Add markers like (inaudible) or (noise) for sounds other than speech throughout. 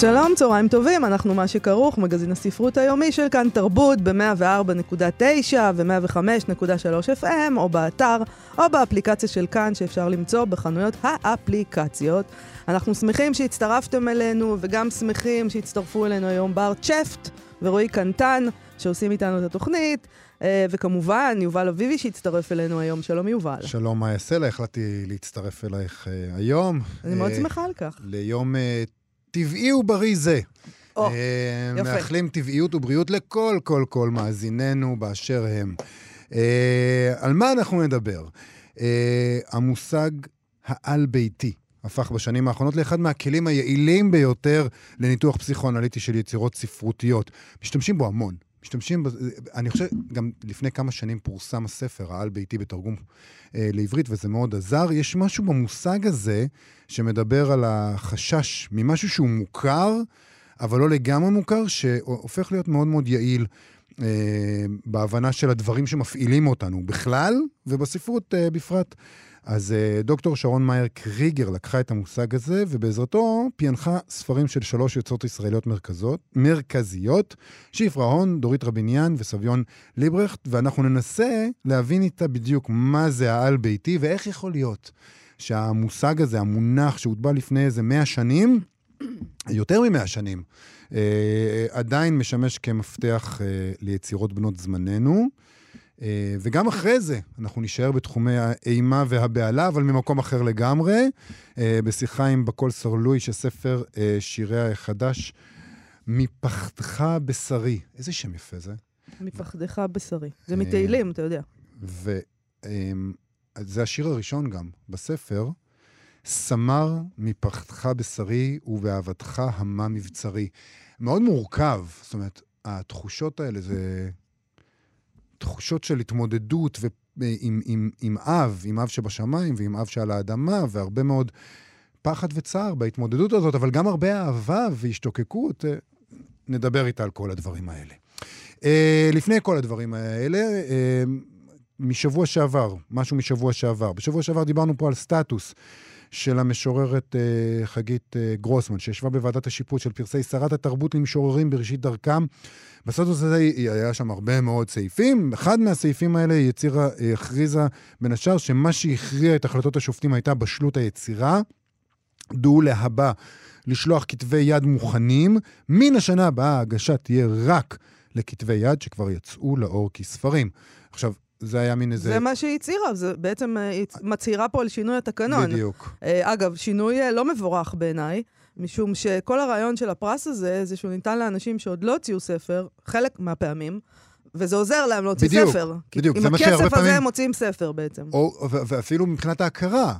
שלום, צהריים טובים, אנחנו מה שכרוך, מגזין הספרות היומי של כאן תרבות ב-104.9 ו-105.3 FM, או באתר, או באפליקציה של כאן, שאפשר למצוא בחנויות האפליקציות. אנחנו שמחים שהצטרפתם אלינו, וגם שמחים שהצטרפו אלינו היום בר צ'פט ורועי קנטן, שעושים איתנו את התוכנית, אה, וכמובן, יובל אביבי שהצטרף אלינו היום. שלום, יובל. שלום, מה אעשה לה? החלטתי להצטרף אלייך uh, היום. אני מאוד uh, שמחה על כך. ליום טבעי ובריא זה. uh, יפה. מאחלים טבעיות ובריאות לכל, כל, כל מאזיננו באשר הם. Uh, על מה אנחנו נדבר? Uh, המושג העל-ביתי הפך בשנים האחרונות לאחד מהכלים היעילים ביותר לניתוח פסיכואנליטי של יצירות ספרותיות. משתמשים בו המון. משתמשים, בזה, אני חושב, גם לפני כמה שנים פורסם הספר, העל-ביתי בתרגום אה, לעברית, וזה מאוד עזר. יש משהו במושג הזה שמדבר על החשש ממשהו שהוא מוכר, אבל לא לגמרי מוכר, שהופך להיות מאוד מאוד יעיל אה, בהבנה של הדברים שמפעילים אותנו בכלל, ובספרות אה, בפרט. אז uh, דוקטור שרון מאייר קריגר לקחה את המושג הזה, ובעזרתו פענחה ספרים של שלוש יוצרות ישראליות מרכזות, מרכזיות, שפרה הון, דורית רביניאן וסביון ליברכט, ואנחנו ננסה להבין איתה בדיוק מה זה העל-ביתי, ואיך יכול להיות שהמושג הזה, המונח שהוטבע לפני איזה מאה שנים, (clears throat) יותר ממאה שנים, uh, עדיין משמש כמפתח uh, ליצירות בנות זמננו. Uh, וגם אחרי זה, אנחנו נישאר בתחומי האימה והבהלה, אבל ממקום אחר לגמרי, uh, בשיחה עם בקול סרלוי של ספר uh, שיריה החדש, מפחדך בשרי. איזה שם יפה זה. מפחדך בשרי. זה מתהילים, אתה יודע. וזה um, השיר הראשון גם בספר, סמר מפחדך בשרי ובאהבתך המה מבצרי. מאוד מורכב, זאת אומרת, התחושות האלה זה... תחושות של התמודדות ו... עם, עם, עם אב, עם אב שבשמיים ועם אב שעל האדמה, והרבה מאוד פחד וצער בהתמודדות הזאת, אבל גם הרבה אהבה והשתוקקות. נדבר איתה על כל הדברים האלה. Uh, לפני כל הדברים האלה, uh, משבוע שעבר, משהו משבוע שעבר. בשבוע שעבר דיברנו פה על סטטוס. של המשוררת uh, חגית uh, גרוסמן, שישבה בוועדת השיפוט של פרסי שרת התרבות למשוררים בראשית דרכם. בסטטוס הזה היה שם הרבה מאוד סעיפים. אחד מהסעיפים האלה, היא יצירה, הכריזה בין השאר שמה שהכריע את החלטות השופטים הייתה בשלות היצירה. דעו להבא לשלוח כתבי יד מוכנים. מן השנה הבאה ההגשה תהיה רק לכתבי יד שכבר יצאו לאור כספרים. עכשיו, זה היה מין איזה... זה מה שהיא הצהירה, זה בעצם היא מצהירה פה על שינוי התקנון. בדיוק. אגב, שינוי לא מבורך בעיניי, משום שכל הרעיון של הפרס הזה, זה שהוא ניתן לאנשים שעוד לא הוציאו ספר, חלק מהפעמים, וזה עוזר להם להוציא בדיוק, ספר. בדיוק, עם זה מה שהרבה הכסף הזה פעמים... הם מוציאים ספר בעצם. או, ואפילו מבחינת ההכרה.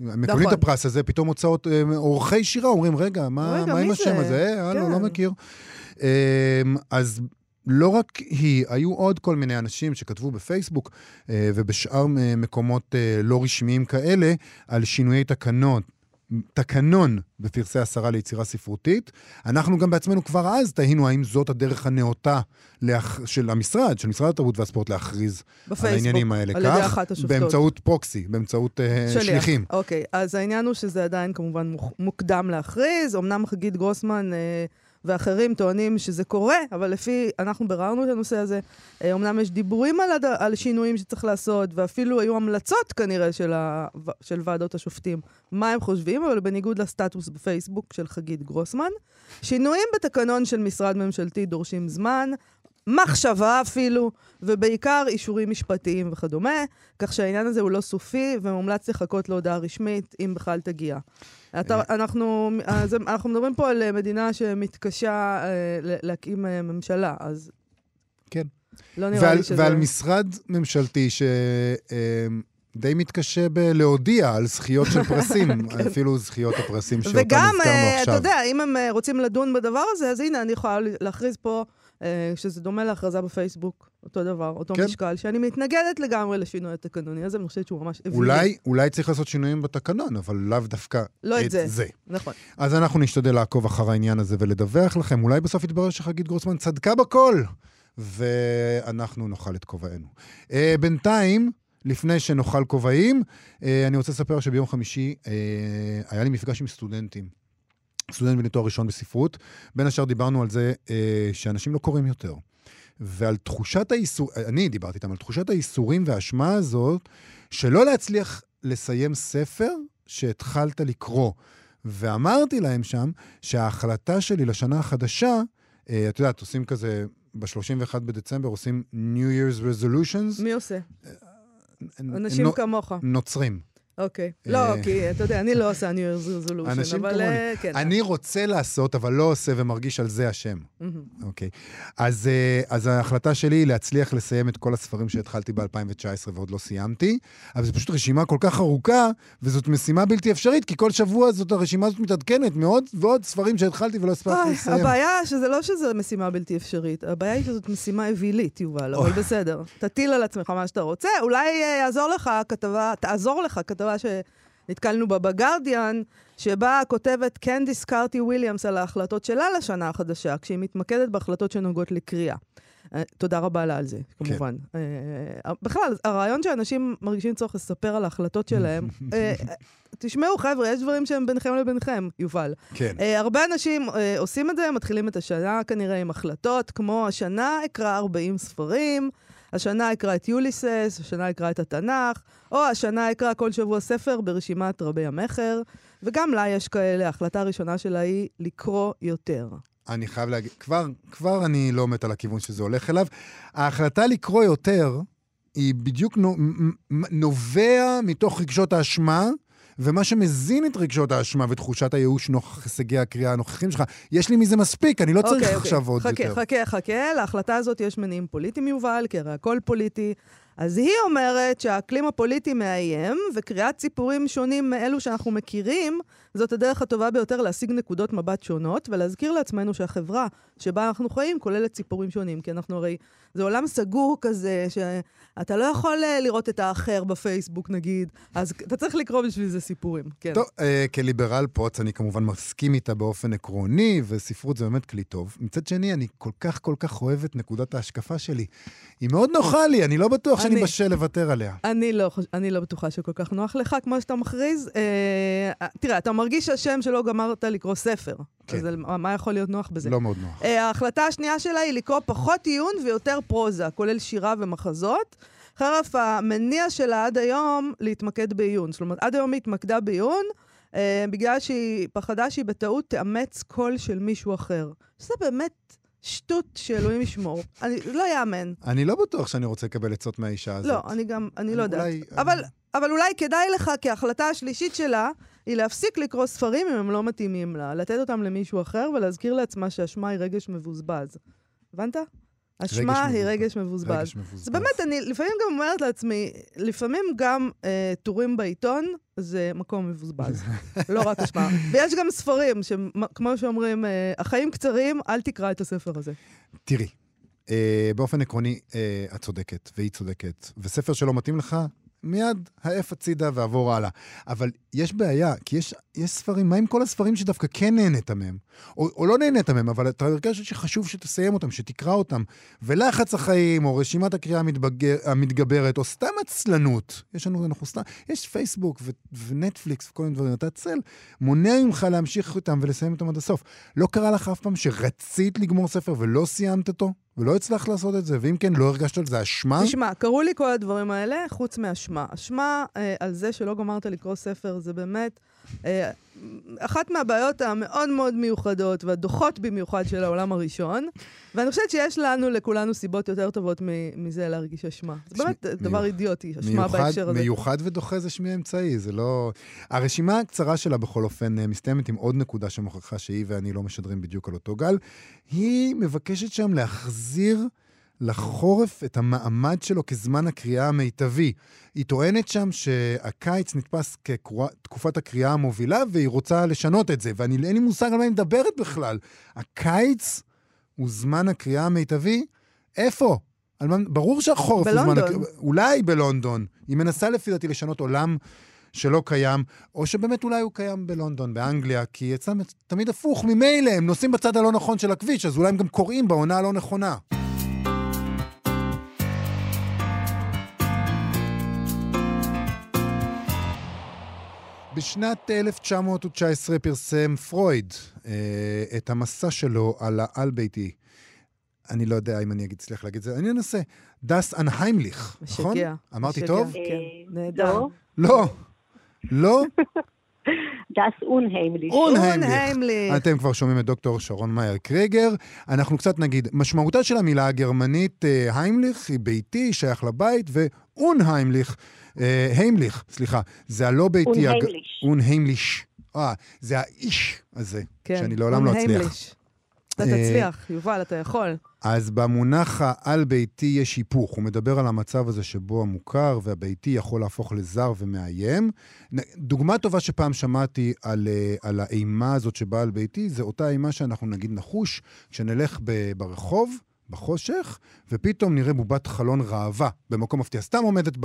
הם מקבלים נכון. את הפרס הזה, פתאום הוצאות, אה, עורכי שירה אומרים, רגע, מה, רגע, מה עם השם זה?" הזה? אה, לא, כן. לא מכיר. אה, אז לא רק היא, היו עוד כל מיני אנשים שכתבו בפייסבוק אה, ובשאר אה, מקומות אה, לא רשמיים כאלה על שינויי תקנות. תקנון בפרסי השרה ליצירה ספרותית. אנחנו גם בעצמנו כבר אז תהינו האם זאת הדרך הנאותה להכ... של המשרד, של משרד התרבות והספורט להכריז על בפייסבוק, העניינים האלה. על ידי כך, אחת השופטות. באמצעות פרוקסי, באמצעות uh, שליח. שליחים. אוקיי, אז העניין הוא שזה עדיין כמובן מוק- מוקדם להכריז. אמנם חגית גרוסמן אה, ואחרים טוענים שזה קורה, אבל לפי, אנחנו ביררנו את הנושא הזה. אה, אמנם יש דיבורים על, הד... על שינויים שצריך לעשות, ואפילו היו המלצות כנראה של, ה... של ועדות השופטים, מה הם חושבים, אבל בניגוד לסטטוס בפייסבוק של חגית גרוסמן, שינויים בתקנון של משרד ממשלתי דורשים זמן. מחשבה אפילו, ובעיקר אישורים משפטיים וכדומה, כך שהעניין הזה הוא לא סופי, ומומלץ לחכות להודעה רשמית, אם בכלל תגיע. אתה, אנחנו, אז אנחנו מדברים פה על אה, מדינה שמתקשה אה, להקים אה, ממשלה, אז כן. לא נראה ועל, לי שזה... ועל משרד ממשלתי ש... אה, די מתקשה בלהודיע על זכיות של פרסים, (laughs) אפילו זכיות הפרסים שאותם כן. וגם, הזכרנו אה, אתה עכשיו. יודע, אם הם אה, רוצים לדון בדבר הזה, אז הנה, אני יכולה להכריז פה אה, שזה דומה להכרזה בפייסבוק, אותו דבר, אותו כן. משקל, שאני מתנגדת לגמרי לשינוי התקנוני הזה, ואני חושבת שהוא ממש אווילי. אולי, אולי צריך לעשות שינויים בתקנון, אבל לאו דווקא לא את זה. זה. נכון. אז אנחנו נשתדל לעקוב אחר העניין הזה ולדווח לכם. אולי בסוף יתברר שחגית גרוסמן צדקה בכל, ואנחנו נאכל את כובענו. אה, בינתיים, לפני שנאכל כובעים, אה, אני רוצה לספר שביום חמישי אה, היה לי מפגש עם סטודנטים. סטודנט לתואר ראשון בספרות. בין השאר דיברנו על זה אה, שאנשים לא קוראים יותר. ועל תחושת האיסור, אני דיברתי איתם על תחושת האיסורים והאשמה הזאת, שלא להצליח לסיים ספר שהתחלת לקרוא. ואמרתי להם שם שההחלטה שלי לשנה החדשה, אה, את יודעת, עושים כזה, ב-31 בדצמבר עושים New Year's Resolutions. מי עושה? נ- אנשים נו- כמוך. נוצרים. אוקיי. אה, לא, כי אתה יודע, אני לא עושה New Year's Resolution, אנשים אבל כמוני. אה, כן. אני רוצה לעשות, אבל לא עושה ומרגיש על זה אשם. מהמם. אוקיי. אז, אה, אז ההחלטה שלי היא להצליח לסיים את כל הספרים שהתחלתי ב-2019 ועוד לא סיימתי, אבל זו פשוט רשימה כל כך ארוכה, וזאת משימה בלתי אפשרית, כי כל שבוע זאת הרשימה הזאת מתעדכנת מעוד ועוד ספרים שהתחלתי ולא הספקתי לסיים. הבעיה שזה לא שזו משימה בלתי אפשרית, הבעיה היא שזאת משימה אווילית, יובל, אבל. בסדר. תטיל על עצמך מה שאתה רוצה. אולי אה, יעזור לך כתבה, תעזור לך כתבה שנתקלנו בה בגרדיאן, שבה כותבת קנדיס קארטי וויליאמס על ההחלטות שלה לשנה החדשה, כשהיא מתמקדת בהחלטות שנוגעות לקריאה. אה, תודה רבה לה על זה, כמובן. אה, בכלל, הרעיון שאנשים מרגישים צורך לספר על ההחלטות שלהם, (laughs) אה, תשמעו, חבר'ה, יש דברים שהם ביניכם לבינכם, יובל. כן. הרבה אנשים עושים את זה, מתחילים את השנה כנראה עם החלטות, כמו השנה אקרא 40 ספרים, השנה אקרא את יוליסס, השנה אקרא את התנ"ך, או השנה אקרא כל שבוע ספר ברשימת רבי המכר, וגם לה יש כאלה, ההחלטה הראשונה שלה היא לקרוא יותר. אני חייב להגיד, כבר, כבר אני לא מת על הכיוון שזה הולך אליו. ההחלטה לקרוא יותר, היא בדיוק נובע מתוך רגשות האשמה, ומה שמזין את רגשות האשמה ותחושת הייאוש נוכח הישגי הקריאה הנוכחים שלך, יש לי מזה מספיק, אני לא צריך אוקיי, עכשיו אוקיי. עוד חכה, יותר. חכה, חכה, להחלטה הזאת יש מניעים פוליטיים, יובל, כי הרי הכל פוליטי. אז היא אומרת שהאקלים הפוליטי מאיים, וקריאת סיפורים שונים מאלו שאנחנו מכירים, זאת הדרך הטובה ביותר להשיג נקודות מבט שונות, ולהזכיר לעצמנו שהחברה שבה אנחנו חיים כוללת סיפורים שונים, כי אנחנו הרי, זה עולם סגור כזה, שאתה לא יכול אה, לראות את האחר בפייסבוק נגיד, אז אתה צריך לקרוא בשביל זה סיפורים, כן. טוב, אה, כליברל פוץ, אני כמובן מסכים איתה באופן עקרוני, וספרות זה באמת כלי טוב. מצד שני, אני כל כך כל כך אוהב את נקודת ההשקפה שלי. היא מאוד נוחה לי, אני לא בטוח שאני אני- בשל לוותר עליה. אני לא, אני לא בטוחה שכל כך נוח לך, כמו שאתה מכריז. אה, תראה, אתה מרגיש אשם שלא גמרת לקרוא ספר. כן. אז מה יכול להיות נוח בזה? לא מאוד נוח. אה, ההחלטה השנייה שלה היא לקרוא פחות עיון ויותר פרוזה, כולל שירה ומחזות. חרף המניע שלה עד היום להתמקד בעיון. זאת אומרת, עד היום היא התמקדה בעיון, אה, בגלל שהיא פחדה שהיא בטעות תאמץ קול של מישהו אחר. שזה באמת שטות שאלוהים ישמור. אני, לא יאמן. אני לא בטוח שאני רוצה לקבל עצות מהאישה הזאת. לא, אני גם, אני לא יודעת. אולי- אבל, אבל אולי כדאי לך, כי ההחלטה השלישית שלה היא להפסיק לקרוא ספרים אם הם לא מתאימים לה, לתת אותם למישהו אחר ולהזכיר לעצמה שאשמה היא רגש מבוזבז. הבנת? אשמה היא. רגש מבוזבז. רגש מבוזבז. זה באמת, אני לפעמים גם אומרת לעצמי, לפעמים גם אה, טורים בעיתון זה מקום מבוזבז, (laughs) לא רק אשמה. ויש גם ספרים, שכמו שאומרים, אה, החיים קצרים, אל תקרא את הספר הזה. תראי, אה, באופן עקרוני, אה, את צודקת, והיא צודקת. וספר שלא מתאים לך, מיד העף הצידה ועבור הלאה. אבל יש בעיה, כי יש, יש ספרים, מה עם כל הספרים שדווקא כן נהנית מהם? או, או לא נהנית מהם, אבל אתה הרגשת שחשוב שתסיים אותם, שתקרא אותם. ולחץ החיים, או רשימת הקריאה המתבגר, המתגברת, או סתם עצלנות. יש לנו, אנחנו סתם, יש פייסבוק ו, ונטפליקס וכל מיני דברים. אתה עצל, מונע ממך להמשיך איתם ולסיים אותם עד הסוף. לא קרה לך אף פעם שרצית לגמור ספר ולא סיימת אותו? ולא הצלחת לעשות את זה? ואם כן, לא הרגשת על זה אשמה? תשמע, קראו לי כל הדברים האלה, חוץ מאשמה. אשמה אה, על זה שלא גמרת לקרוא ספר, זה באמת אחת מהבעיות המאוד מאוד מיוחדות, והדוחות במיוחד של העולם הראשון, ואני חושבת שיש לנו, לכולנו, סיבות יותר טובות מזה להרגיש אשמה. זה באמת דבר מיוח- אידיוטי, אשמה מיוחד, בהקשר הזה. מיוחד ודוחה זה שמי האמצעי, זה לא... הרשימה הקצרה שלה בכל אופן אה, מסתיימת עם עוד נקודה שמוכיחה שהיא ואני לא משדרים בדיוק על אותו גל. היא מבקשת שם להחזיר לחורף את המעמד שלו כזמן הקריאה המיטבי. היא טוענת שם שהקיץ נתפס כתקופת הקריאה המובילה, והיא רוצה לשנות את זה, ואני אין לי מושג על מה היא מדברת בכלל. הקיץ הוא זמן הקריאה המיטבי, איפה? מה, ברור שהחורף הוא זמן... בלונדון. הקריאה- אולי בלונדון. היא מנסה לפי דעתי לשנות עולם שלא קיים, או שבאמת אולי הוא קיים בלונדון, באנגליה, כי אצלם תמיד הפוך, ממילא, הם נוסעים בצד הלא נכון של הכביש, אז אולי הם גם קוראים בעונה הלא נכונה. בשנת 1919 פרסם פרויד אה, את המסע שלו על העל-ביתי. אני לא יודע אם אני אגיד, אצליח להגיד את זה, אני אנסה. דס אנהיימליך, נכון? משגע. אמרתי משגע. טוב? כן, אה, נהדר. לא. לא. לא? דס. אונהיימליך. אונהיימליך. אתם כבר שומעים את דוקטור שרון מאייר קריגר. אנחנו קצת נגיד, משמעותה של המילה הגרמנית אה, היימליך היא ביתי, שייך לבית, ואונהיימליך, היימליך, סליחה, זה הלא ביתי... אונהיימליש. אונהיימליש. אה, זה האיש הזה, כן, שאני לעולם לא אצליח. אונהיימליש. אתה אה, תצליח, יובל, אתה יכול. אז במונח העל-ביתי יש היפוך. הוא מדבר על המצב הזה שבו המוכר והביתי יכול להפוך לזר ומאיים. דוגמה טובה שפעם שמעתי על, אה, על האימה הזאת שבאה על ביתי, זה אותה אימה שאנחנו נגיד נחוש כשנלך ברחוב, בחושך, ופתאום נראה בובת חלון ראווה במקום מפתיע. סתם עומדת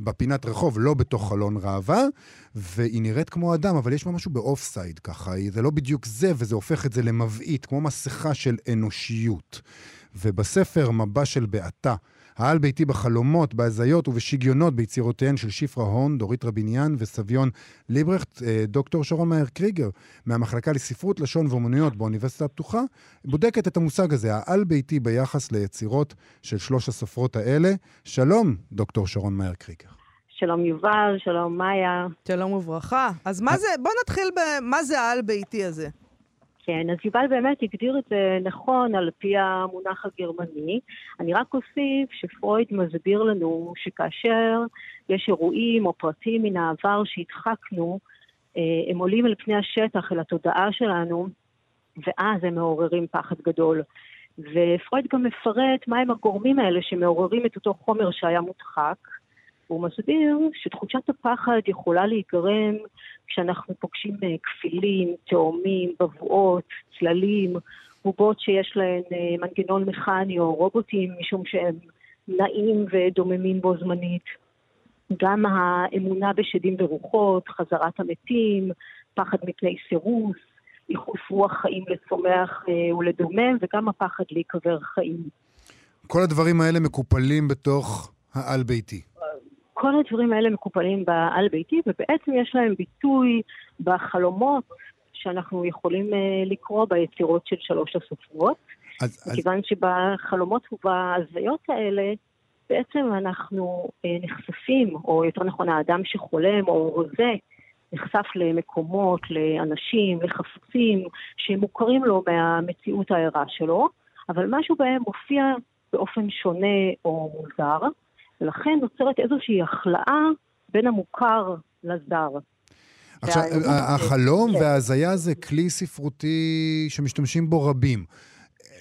בפינת רחוב, לא בתוך חלון ראווה, והיא נראית כמו אדם, אבל יש בה משהו באוף סייד ככה. זה לא בדיוק זה, וזה הופך את זה למבעית, כמו מסכה של אנושיות. ובספר מבע של בעתה, העל ביתי בחלומות, בהזיות ובשיגיונות ביצירותיהן של שפרה הון, דורית רביניאן וסביון ליברכט, אה, דוקטור שרון מאייר קריגר, מהמחלקה לספרות, לשון ואומנויות באוניברסיטה הפתוחה, בודקת את המושג הזה, העל ביתי ביחס ליצירות של שלוש הסופרות האלה. שלום, דוקטור שרון מאייר קריגר. שלום יובל, שלום מאיה. שלום וברכה. אז מה זה, בוא נתחיל במה זה העל-ביתי הזה. כן, אז יובל באמת הגדיר את זה נכון על פי המונח הגרמני. אני רק אוסיף שפרויד מסביר לנו שכאשר יש אירועים או פרטים מן העבר שהדחקנו, אה, הם עולים אל פני השטח, אל התודעה שלנו, ואז הם מעוררים פחד גדול. ופרויד גם מפרט מהם הגורמים האלה שמעוררים את אותו חומר שהיה מודחק. הוא מסביר שתחושת הפחד יכולה להיגרם כשאנחנו פוגשים אה, כפילים, תאומים, בבואות, צללים, בובות שיש להן אה, מנגנון מכני או רובוטים, משום שהם נעים ודוממים בו זמנית. גם האמונה בשדים ורוחות, חזרת המתים, פחד מפני סירוס, ייחוס רוח חיים לצומח אה, ולדומם, וגם הפחד להיקבר חיים. כל הדברים האלה מקופלים בתוך העל ביתי. כל הדברים האלה מקופלים בעל ביתי, ובעצם יש להם ביטוי בחלומות שאנחנו יכולים אה, לקרוא ביצירות של שלוש הסופרות, אז, אז מכיוון שבחלומות ובהזיות האלה בעצם אנחנו אה, נחשפים, או יותר נכון האדם שחולם או רוזה, נחשף למקומות, לאנשים, לחפצים שמוכרים לו מהמציאות הערה שלו, אבל משהו בהם מופיע באופן שונה או מוזר, ולכן נוצרת איזושהי הכלאה בין המוכר לזר. עכשיו, החלום כן. וההזיה זה כלי ספרותי שמשתמשים בו רבים.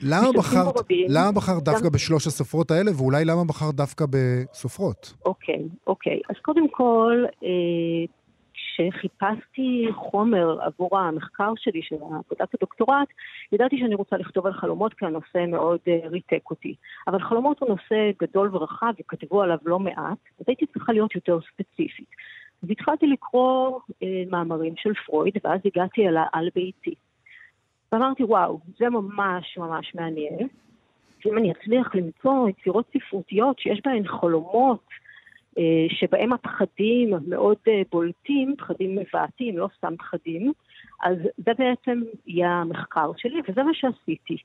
למה בחרת. למה בחרת דווקא גם- בשלוש הסופרות האלה, ואולי למה בחרת דווקא בסופרות? אוקיי, אוקיי. אז קודם כל, אה, כשחיפשתי חומר עבור המחקר שלי, של עבודת הדוקטורט, ידעתי שאני רוצה לכתוב על חלומות כי הנושא מאוד אה, ריתק אותי. אבל חלומות הוא נושא גדול ורחב וכתבו עליו לא מעט, אז הייתי צריכה להיות יותר ספציפית. אז התחלתי לקרוא אה, מאמרים של פרויד, ואז הגעתי אל העל ביתי. ואמרתי, וואו, זה ממש ממש מעניין. ואם אני אצליח למצוא יצירות ספרותיות שיש בהן חלומות, שבהם הפחדים מאוד אה, בולטים, פחדים מבעתים, לא סתם פחדים, אז זה בעצם יהיה המחקר שלי, וזה מה שעשיתי.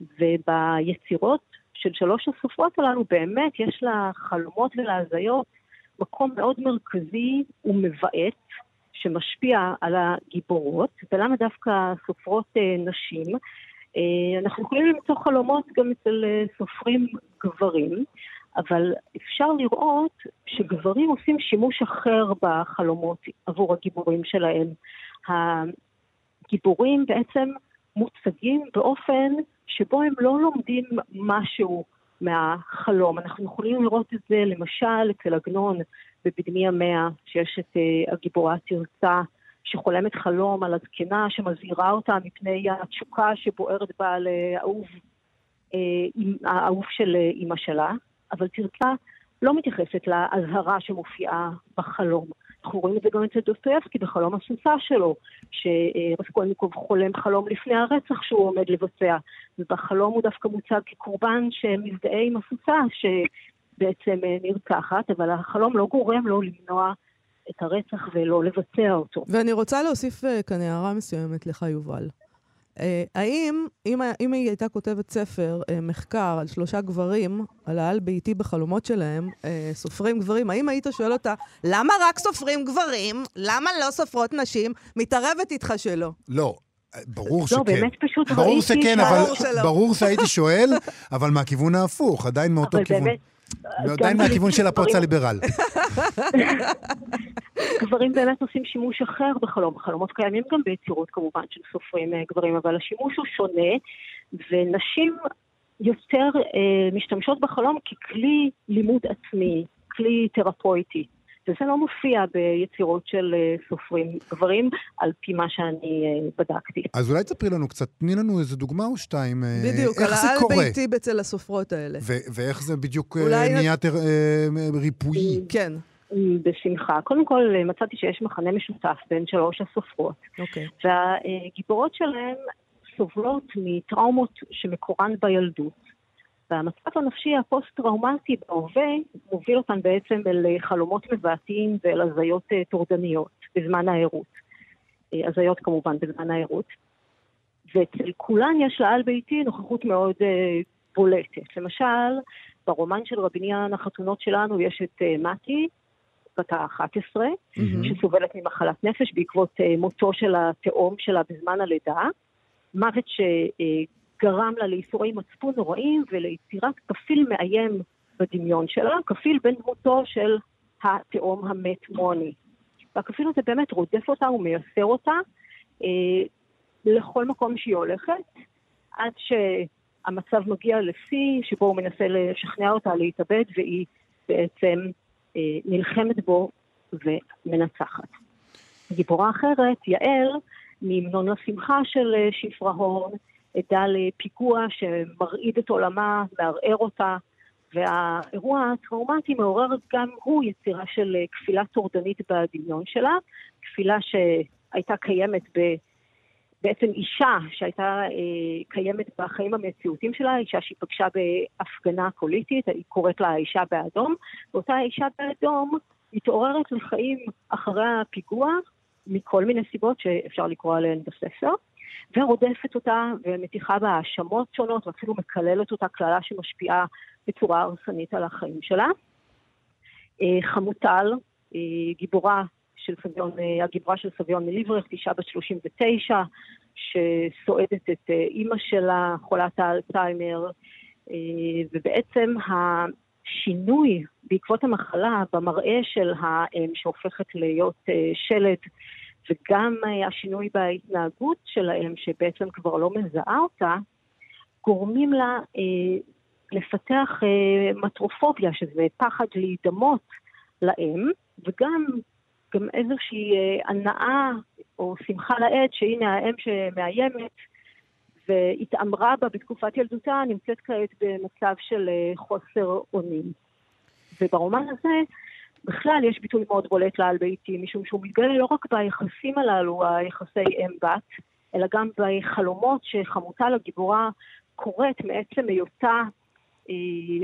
וביצירות של שלוש הסופרות הללו, באמת יש לחלומות ולהזיות מקום מאוד מרכזי ומבעט, שמשפיע על הגיבורות, ולמה דווקא סופרות אה, נשים? אה, אנחנו יכולים למצוא חלומות גם אצל אה, סופרים גברים, אבל אפשר לראות שגברים עושים שימוש אחר בחלומות עבור הגיבורים שלהם. הגיבורים בעצם מוצגים באופן שבו הם לא לומדים משהו מהחלום. אנחנו יכולים לראות את זה למשל אצל עגנון בבדמי המאה, שיש את uh, הגיבורה תרצה שחולמת חלום על הזקנה שמזהירה אותה מפני התשוקה שבוערת בה לאהוב אה, האהוב של אה, אימא שלה, אבל תרצה לא מתייחסת לאזהרה שמופיעה בחלום. אנחנו רואים את זה גם אצל דוסטויבסקי בחלום הסוסה שלו, שרסקולניקוב חולם חלום לפני הרצח שהוא עומד לבצע, ובחלום הוא דווקא מוצג כקורבן שמזדהה עם הסוסה שבעצם אה, נרצחת, אבל החלום לא גורם לו למנוע את הרצח ולא לבצע אותו. ואני רוצה להוסיף אה, כאן הערה מסוימת לך, יובל. אה, האם, אם, אם היא הייתה כותבת ספר, אה, מחקר על שלושה גברים, על העל ביתי בחלומות שלהם, אה, סופרים גברים, האם היית שואל אותה, למה רק סופרים גברים? למה לא סופרות נשים? מתערבת איתך שלא. לא. ברור לא, שכן. באמת פשוט ברור ראיתי שכן, אבל ברור שלא. ברור שהייתי (laughs) שואל, אבל מהכיוון ההפוך, עדיין מאותו אבל כיוון. באמת, עדיין מהכיוון של הפוץ הליברל. גברים באמת עושים שימוש אחר בחלום. חלומות קיימים גם ביצירות כמובן של סופרים אה, גברים, אבל השימוש הוא שונה, ונשים יותר אה, משתמשות בחלום ככלי לימוד עצמי, כלי תרפויטי. וזה לא מופיע ביצירות של אה, סופרים גברים, על פי מה שאני אה, בדקתי. אז אולי תספרי לנו קצת, תני לנו איזה דוגמה או שתיים. אה, בדיוק, על איך זה העל קורה? ביתי אצל הסופרות האלה. ו- ואיך זה בדיוק אולי- נהיה אה, ריפויי. כן, בשמחה. קודם כל, מצאתי שיש מכנה משותף בין שלוש הסופרות. אוקיי. והגיבורות שלהן סובלות מטראומות שמקורן בילדות. והמצב הנפשי הפוסט-טראומטי בהווה מוביל אותן בעצם אל אה, חלומות מבעתיים ואל הזיות אה, טורדניות בזמן הערות. אה, הזיות כמובן בזמן הערות. ואצל כולן יש לעל ביתי נוכחות מאוד בולטת. למשל, ברומן של רביניאן החתונות שלנו יש את מתי, בת ה-11, מהמם. שסובלת ממחלת נפש בעקבות מותו של התאום שלה בזמן הלידה, מוות שגרם לה לייסורי מצפון נוראים וליצירת כפיל מאיים בדמיון שלה, כפיל בין דמותו של התאום המת מוני. והכפיל הזה באמת רודף אותה ומייסר אותה אה, לכל מקום שהיא הולכת, עד שהמצב מגיע לשיא שבו הוא מנסה לשכנע אותה להתאבד והיא בעצם אה, נלחמת בו ומנצחת. גיבורה אחרת, יעל, מהמנון לשמחה של אה, שפרה הורן, עדה לפיגוע שמרעיד את עולמה, מערער אותה, והאירוע הטראומטי מעורר גם הוא יצירה של אה, כפילה טורדנית בדמיון שלה, כפילה שהייתה קיימת ב... בעצם אישה שהייתה אה, קיימת בחיים המציאותיים שלה, אישה שהיא פגשה בהפגנה פוליטית, היא קוראת לה האישה באדום, ואותה האישה באדום מתעוררת לחיים אחרי הפיגוע, מכל מיני סיבות שאפשר לקרוא עליהן בספר, ורודפת אותה ומטיחה בה האשמות שונות, ואפילו מקללת אותה קללה שמשפיעה בצורה הרסנית על החיים שלה. אה, חמוטל, אה, גיבורה של סביון, אה, הגיבורה של סביון מליברכט, אישה בת 39, שסועדת את אימא שלה, חולת האלצהיימר, ובעצם השינוי בעקבות המחלה במראה של האם שהופכת להיות שלד, וגם אה, השינוי בהתנהגות של האם שבעצם כבר לא מזהה אותה, גורמים לה אה, לפתח אה, מטרופוביה, שזה פחד להידמות לאם, וגם גם איזושהי אה, הנאה או שמחה לאיד שהנה האם שמאיימת והתעמרה בה בתקופת ילדותה נמצאת כעת במצב של אה, חוסר אונים. וברומן הזה בכלל יש ביטוי מאוד בולט לעל ביתי, משום שהוא מתגלה לא רק ביחסים הללו, היחסי אם-בת, אלא גם בחלומות שחמותה לגיבורה קורית מעצם היותה אה,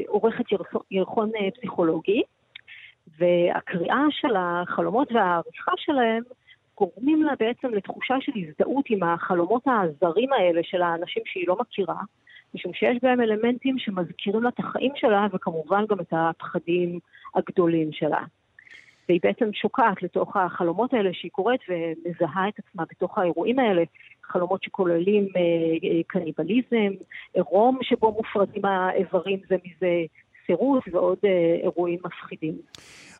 עורכת ירחון, אה, פסיכולוגי. והקריאה של החלומות והעריכה שלהם גורמים לה בעצם לתחושה של הזדהות עם החלומות הזרים האלה של האנשים שהיא לא מכירה, משום שיש בהם אלמנטים שמזכירים לה את החיים שלה וכמובן גם את הפחדים הגדולים שלה. והיא בעצם שוקעת לתוך החלומות האלה שהיא קוראת ומזהה את עצמה בתוך האירועים האלה, חלומות שכוללים אה, אה, קניבליזם, עירום שבו מופרדים האיברים זה מזה, סירוס ועוד אה, אירועים מפחידים.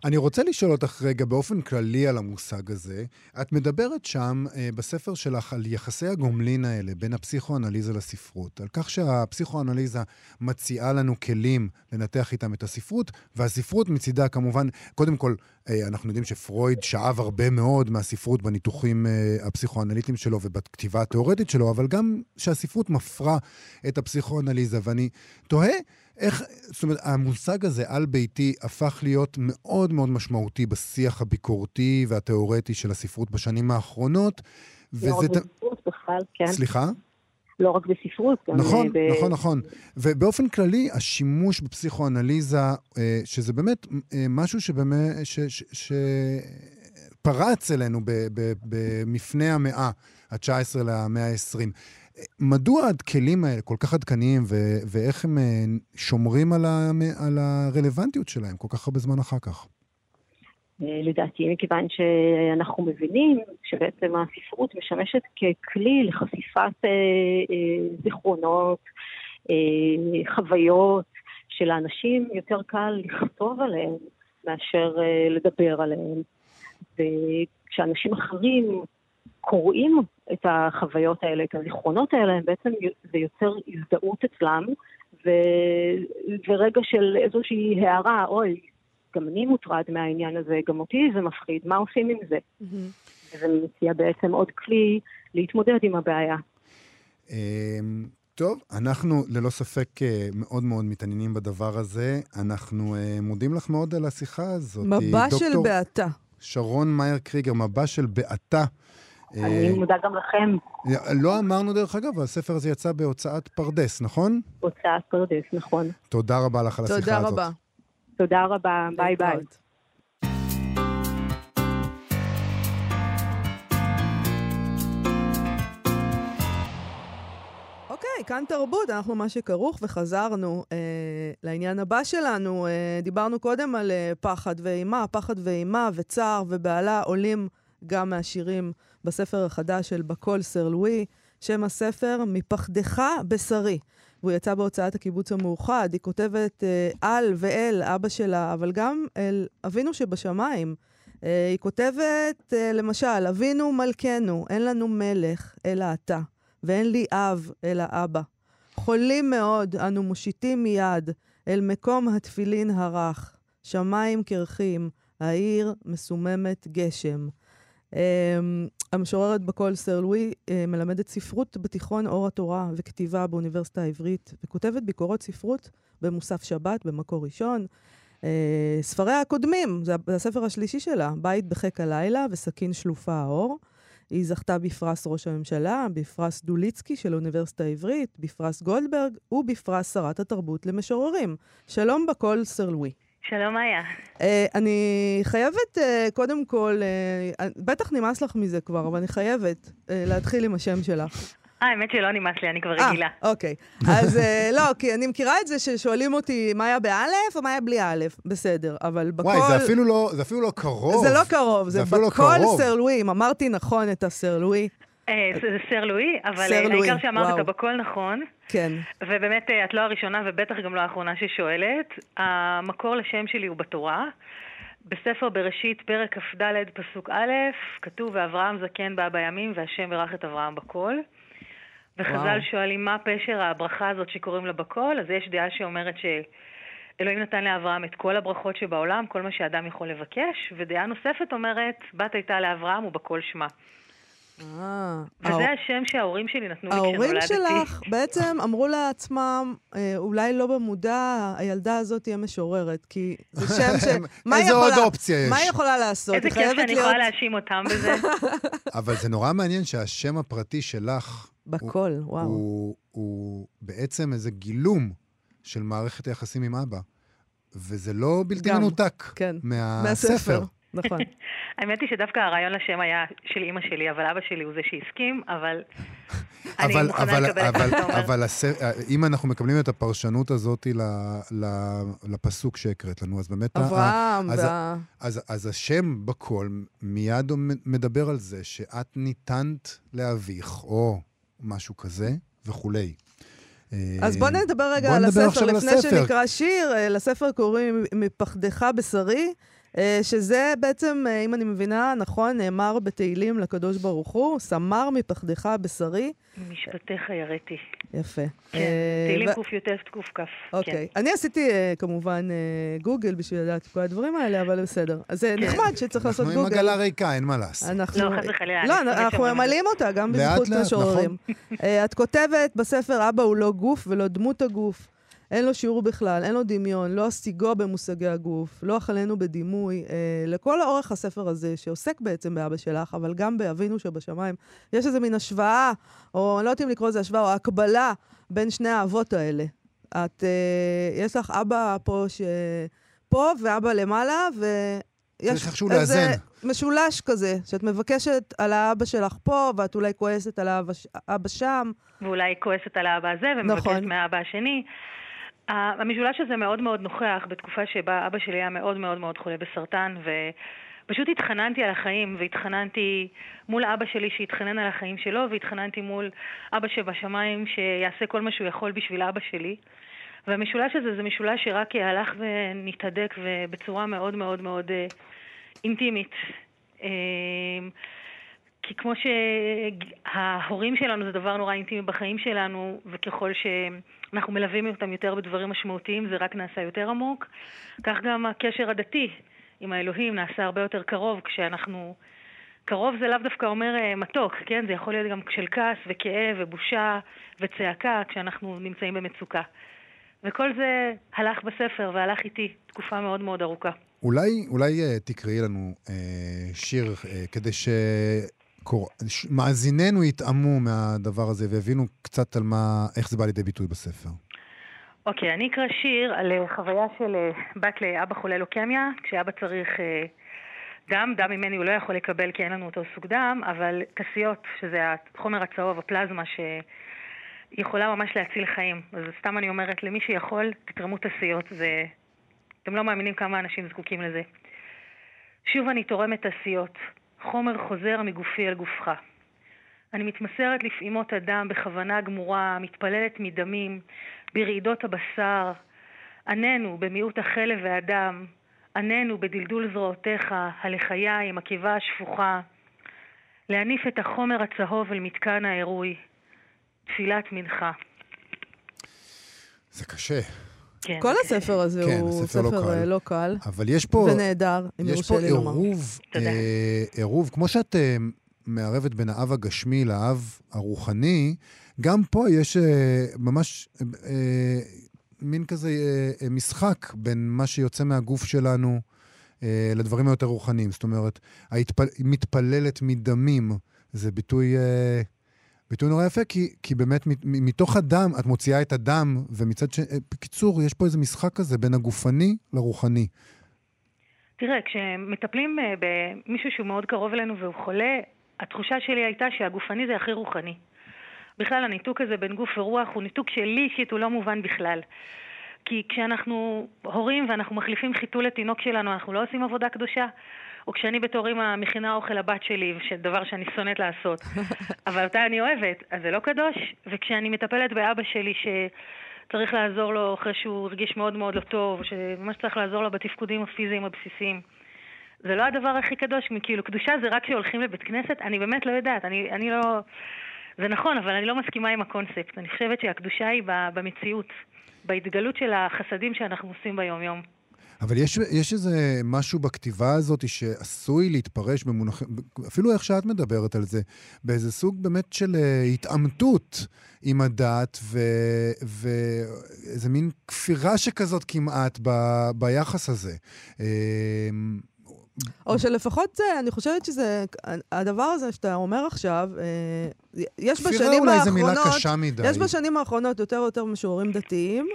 אני רוצה לשאול אותך רגע באופן כללי על המושג הזה. את מדברת שם אה, בספר שלך על יחסי הגומלין האלה בין הפסיכואנליזה לספרות, על כך שהפסיכואנליזה מציעה לנו כלים לנתח איתם את הספרות, והספרות מצידה כמובן, קודם כל, אה, אנחנו יודעים שפרויד שאב הרבה מאוד מהספרות בניתוחים אה, הפסיכואנליטיים שלו ובכתיבה התיאורטית שלו, אבל גם שהספרות מפרה את הפסיכואנליזה, ואני תוהה איך, זאת אומרת, המושג הזה, על-ביתי, הפך להיות מאוד מאוד משמעותי בשיח הביקורתי והתיאורטי של הספרות בשנים האחרונות. לא רק בספרות בכלל, כן. סליחה? לא רק בספרות, גם נכון, ב... נכון, נכון. ובאופן כללי, השימוש בפסיכואנליזה, אה, שזה באמת אה, משהו שבאמת, ש, ש, ש, פרץ אלינו במפנה המאה ה-19 למאה ה-20. מדוע הכלים האלה כל כך עדכניים, ו- ואיך הם אה, שומרים על, ה- על הרלוונטיות שלהם כל כך הרבה זמן אחר כך? אה, לדעתי, מכיוון שאנחנו מבינים שבעצם הספרות משמשת ככלי לחשיפת אה, זיכרונות, אה, חוויות של האנשים, יותר קל לכתוב עליהם מאשר לדבר עליהם. וכשאנשים אחרים קוראים את החוויות האלה, את הזיכרונות האלה, בעצם זה יוצר הזדהות אצלם, ו... ורגע של איזושהי הערה, אוי, גם אני מוטרד מהעניין הזה, גם אותי זה מפחיד, מה עושים עם זה? Mm-hmm. וזה מציע בעצם עוד כלי להתמודד עם הבעיה. אמ, טוב, אנחנו ללא ספק אה, מאוד מאוד מתעניינים בדבר הזה. אנחנו אה, מודים לך מאוד על השיחה הזאת. מבע של בעתה. שרון מאייר קריגר, מבע של בעתה. אני אה, מודה גם לכם. לא אמרנו, דרך אגב, הספר הזה יצא בהוצאת פרדס, נכון? הוצאת פרדס, נכון. תודה רבה לך על השיחה הזאת. תודה רבה. תודה רבה, ביי ביי. אוקיי, כאן תרבות, אנחנו מה שכרוך, וחזרנו אה, לעניין הבא שלנו. אה, דיברנו קודם על אה, פחד ואימה, פחד ואימה וצער ובהלה עולים גם מהשירים בספר החדש של בקול סר לואי, שם הספר מפחדך בשרי. והוא יצא בהוצאת הקיבוץ המאוחד. היא כותבת אה, על ואל אבא שלה, אבל גם אל אבינו שבשמיים. אה, היא כותבת, אה, למשל, אבינו מלכנו, אין לנו מלך, אלא אתה, ואין לי אב, אלא אבא. חולים מאוד, אנו מושיטים מיד אל מקום התפילין הרך. שמיים קרחים, העיר מסוממת גשם. אמ, המשוררת בקול סר לואי אה, מלמדת ספרות בתיכון אור התורה וכתיבה באוניברסיטה העברית, וכותבת ביקורות ספרות במוסף שבת, במקור ראשון. אה, ספריה הקודמים, זה הספר השלישי שלה, בית בחיק הלילה וסכין שלופה האור. היא זכתה בפרס ראש הממשלה, בפרס דוליצקי של האוניברסיטה העברית, בפרס גולדברג ובפרס שרת התרבות למשוררים. שלום בקול סר לואי. שלום, איה. Uh, אני חייבת, uh, קודם כל, uh, בטח נמאס לך מזה כבר, אבל אני חייבת uh, להתחיל עם השם שלך. אה, האמת שלא נמאס לי, אני כבר רגילה. אה, אוקיי. אז uh, לא, כי אני מכירה את זה ששואלים אותי מה היה באלף או מה היה בלי אלף. בסדר, אבל בכל... וואי, זה אפילו לא, זה אפילו לא קרוב. זה לא קרוב, זה, זה בכל לא סר לואי, אם אמרתי נכון את הסר לואי. אה, זה סר לואי, אבל אה, העיקר שאמרת את בקול נכון. כן. ובאמת, אה, את לא הראשונה ובטח גם לא האחרונה ששואלת. המקור לשם שלי הוא בתורה. בספר בראשית, פרק כ"ד, פסוק א', כתוב, ואברהם זקן בא בימים, והשם ברך את אברהם בקול. וחז"ל שואלים, מה פשר הברכה הזאת שקוראים לה בקול? אז יש דעה שאומרת שאלוהים נתן לאברהם את כל הברכות שבעולם, כל מה שאדם יכול לבקש, ודעה נוספת אומרת, בת הייתה לאברהם ובקול שמה. אה, וזה השם שההורים שלי נתנו לי כשנולדתי. ההורים שלך בעצם אמרו לעצמם, אה, אולי לא במודע, הילדה הזאת תהיה משוררת, כי זה (laughs) שם ש... איזה עוד אופציה יש? מה היא יכולה לעשות? איזה כיף שאני יכולה להאשים אותם בזה. (laughs) אבל זה נורא מעניין שהשם הפרטי שלך... בקול, וואו. הוא בעצם איזה גילום של מערכת היחסים עם אבא. וזה לא בלתי מנותק כן. מהספר. נכון. (laughs) האמת היא שדווקא הרעיון לשם היה של אימא שלי, אבל אבא שלי הוא זה שהסכים, אבל (laughs) אני אבל, מוכנה אבל, אומר. אבל הס... אם אנחנו מקבלים את הפרשנות הזאת ל... ל... לפסוק שהקראת לנו, אז באמת... אברהם, אז, וה... אז, אז, אז השם בקול מיד מדבר על זה שאת ניתנת לאביך, או משהו כזה, וכולי. אז בוא נדבר רגע בוא על נדבר הספר, לפני הספר. שנקרא שיר. אה, לספר קוראים מפחדך בשרי, אה, שזה בעצם, אה, אם אני מבינה נכון, נאמר בתהילים לקדוש ברוך הוא, סמר מפחדך בשרי. משפטיך יראתי. יפה. כן, אה, תהילים ק"י"ט קכ"ף. אוקיי. אני עשיתי אה, כמובן אה, גוגל בשביל לדעת את כל הדברים האלה, אבל בסדר. אז זה כן. נחמד שצריך לעשות אנחנו עם גוגל. עגלה ריקה, אין מה לעשות. אנחנו... לא, חס וחלילה, לא, אנחנו ממלאים אותה גם בזכות משוררים. (laughs) אה, את כותבת בספר, אבא הוא לא גוף ולא דמות הגוף. אין לו שיעור בכלל, אין לו דמיון, לא השיגו במושגי הגוף, לא אכלנו בדימוי. אה, לכל האורך הספר הזה, שעוסק בעצם באבא שלך, אבל גם באבינו שבשמיים, יש איזה מין השוואה, או אני לא יודעת אם לקרוא לזה השוואה, או הקבלה בין שני האבות האלה. את, אה, יש לך אבא פה ש... פה ואבא למעלה, ויש צריך איכשהו איזה לאזן. משולש כזה, שאת מבקשת על האבא שלך פה, ואת אולי כועסת על האבא, ש- האבא שם. ואולי כועסת על האבא הזה ומבקשת נכון. מהאבא השני. המשולש הזה מאוד מאוד נוכח בתקופה שבה אבא שלי היה מאוד מאוד מאוד חולה בסרטן, ופשוט התחננתי על החיים, והתחננתי מול אבא שלי שהתחנן על החיים שלו, והתחננתי מול אבא שבשמיים שיעשה כל מה שהוא יכול בשביל אבא שלי. והמשולש הזה זה משולש שרק הלך ונתהדק ובצורה מאוד מאוד מאוד אה, אינטימית. אה, כי כמו שההורים שלנו זה דבר נורא אינטימי בחיים שלנו, וככל שאנחנו מלווים אותם יותר בדברים משמעותיים, זה רק נעשה יותר עמוק, כך גם הקשר הדתי עם האלוהים נעשה הרבה יותר קרוב כשאנחנו... קרוב זה לאו דווקא אומר אה, מתוק, כן? זה יכול להיות גם של כעס וכאב ובושה וצעקה כשאנחנו נמצאים במצוקה. וכל זה הלך בספר והלך איתי תקופה מאוד מאוד ארוכה. אולי, אולי אה, תקראי לנו אה, שיר אה, כדי שמאזיננו יטעמו מהדבר הזה ויבינו קצת על מה, איך זה בא לידי ביטוי בספר. אוקיי, אני אקרא שיר על אה, חוויה של אה, בת לאבא חולה לוקמיה, כשאבא צריך אה, דם, דם ממני הוא לא יכול לקבל כי אין לנו אותו סוג דם, אבל כסיות, שזה החומר הצהוב, הפלזמה, שיכולה ממש להציל חיים. אז סתם אני אומרת, למי שיכול, תתרמו תסיות, זה... אתם לא מאמינים כמה אנשים זקוקים לזה. שוב אני תורמת תסיות, חומר חוזר מגופי אל גופך. אני מתמסרת לפעימות הדם בכוונה גמורה, מתפללת מדמים, ברעידות הבשר. עננו במיעוט החלב והדם, עננו בדלדול זרועותיך, הלחיה עם הקיבה השפוכה. להניף את החומר הצהוב אל מתקן העירוי. תפילת מנחה. זה קשה, כן, כל זה- הספר הזה כן, הוא לא ספר קל. אה, לא קל, אבל יש פה, ונהדר, אם יש פה יורשה לי לומר. עירוב, תודה. אה, עירוב, כמו שאת אה, מערבת בין האב הגשמי לאב הרוחני, גם פה יש ממש מין כזה משחק בין מה שיוצא מהגוף שלנו לדברים היותר רוחניים. זאת אומרת. מתפללת מדמים, זה ביטוי... ביטוי נורא יפה, כי, כי באמת מתוך הדם, את מוציאה את הדם, ומצד ש... אה, בקיצור, יש פה איזה משחק כזה בין הגופני לרוחני. תראה, כשמטפלים אה, במישהו שהוא מאוד קרוב אלינו והוא חולה, התחושה שלי הייתה שהגופני זה הכי רוחני. בכלל, הניתוק הזה בין גוף ורוח הוא ניתוק שלי אישית הוא לא מובן בכלל. כי כשאנחנו הורים ואנחנו מחליפים חיתול לתינוק שלנו, אנחנו לא עושים עבודה קדושה. או כשאני בתור אימא מכינה אוכל לבת שלי, דבר שאני שונאת לעשות, (laughs) אבל אותה אני אוהבת, אז זה לא קדוש. וכשאני מטפלת באבא שלי שצריך לעזור לו אחרי שהוא הרגיש מאוד מאוד לא טוב, שממש צריך לעזור לו בתפקודים הפיזיים הבסיסיים, זה לא הדבר הכי קדוש, כאילו קדושה זה רק כשהולכים לבית כנסת, אני באמת לא יודעת, אני, אני לא... זה נכון, אבל אני לא מסכימה עם הקונספט. אני חושבת שהקדושה היא במציאות, בהתגלות של החסדים שאנחנו עושים ביום-יום. אבל יש, יש איזה משהו בכתיבה הזאת שעשוי להתפרש במונחים, אפילו איך שאת מדברת על זה, באיזה סוג באמת של אה, התעמתות עם הדת, ו- ואיזה מין כפירה שכזאת כמעט ב, ביחס הזה. אה, או שלפחות זה, אני חושבת שזה, הדבר הזה שאתה אומר עכשיו, אה, יש בשנים האחרונות. יש בשנים האחרונות יותר ויותר משוררים דתיים,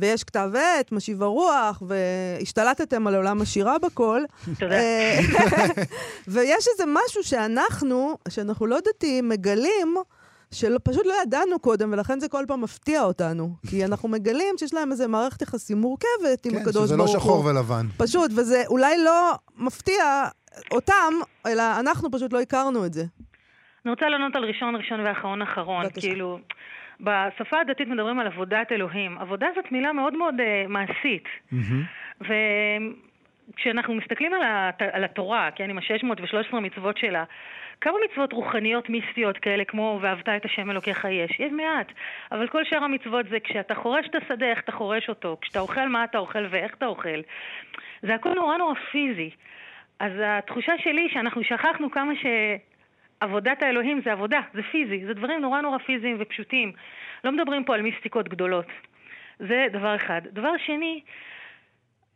ויש כתב עת, משיב הרוח, והשתלטתם על עולם השירה בכל. תודה. אה, (laughs) ויש איזה משהו שאנחנו, שאנחנו לא דתיים, מגלים, שפשוט לא ידענו קודם, ולכן זה כל פעם מפתיע אותנו. כי אנחנו מגלים שיש להם איזו מערכת יחסים מורכבת עם כן, הקדוש ברוך הוא. שזה לא שחור ולבן. פשוט, וזה אולי לא מפתיע אותם, אלא אנחנו פשוט לא הכרנו את זה. אני רוצה לענות על ראשון ראשון ואחרון אחרון. בבקשה. כאילו, בשפה הדתית מדברים על עבודת אלוהים. עבודה זאת מילה מאוד מאוד uh, מעשית. וכשאנחנו מסתכלים על, הת... על התורה, כן, עם ה-613 מצוות שלה, כמה מצוות רוחניות מיסטיות כאלה, כמו ואהבת את השם אלוקיך יש? יש מעט. אבל כל שאר המצוות זה כשאתה חורש את השדה, איך אתה חורש אותו, כשאתה אוכל, מה אתה אוכל ואיך אתה אוכל. זה הכל נורא נורא פיזי. אז התחושה שלי שאנחנו שכחנו כמה שעבודת האלוהים זה עבודה, זה פיזי, זה דברים נורא נורא פיזיים ופשוטים. לא מדברים פה על מיסטיקות גדולות. זה דבר אחד. דבר שני,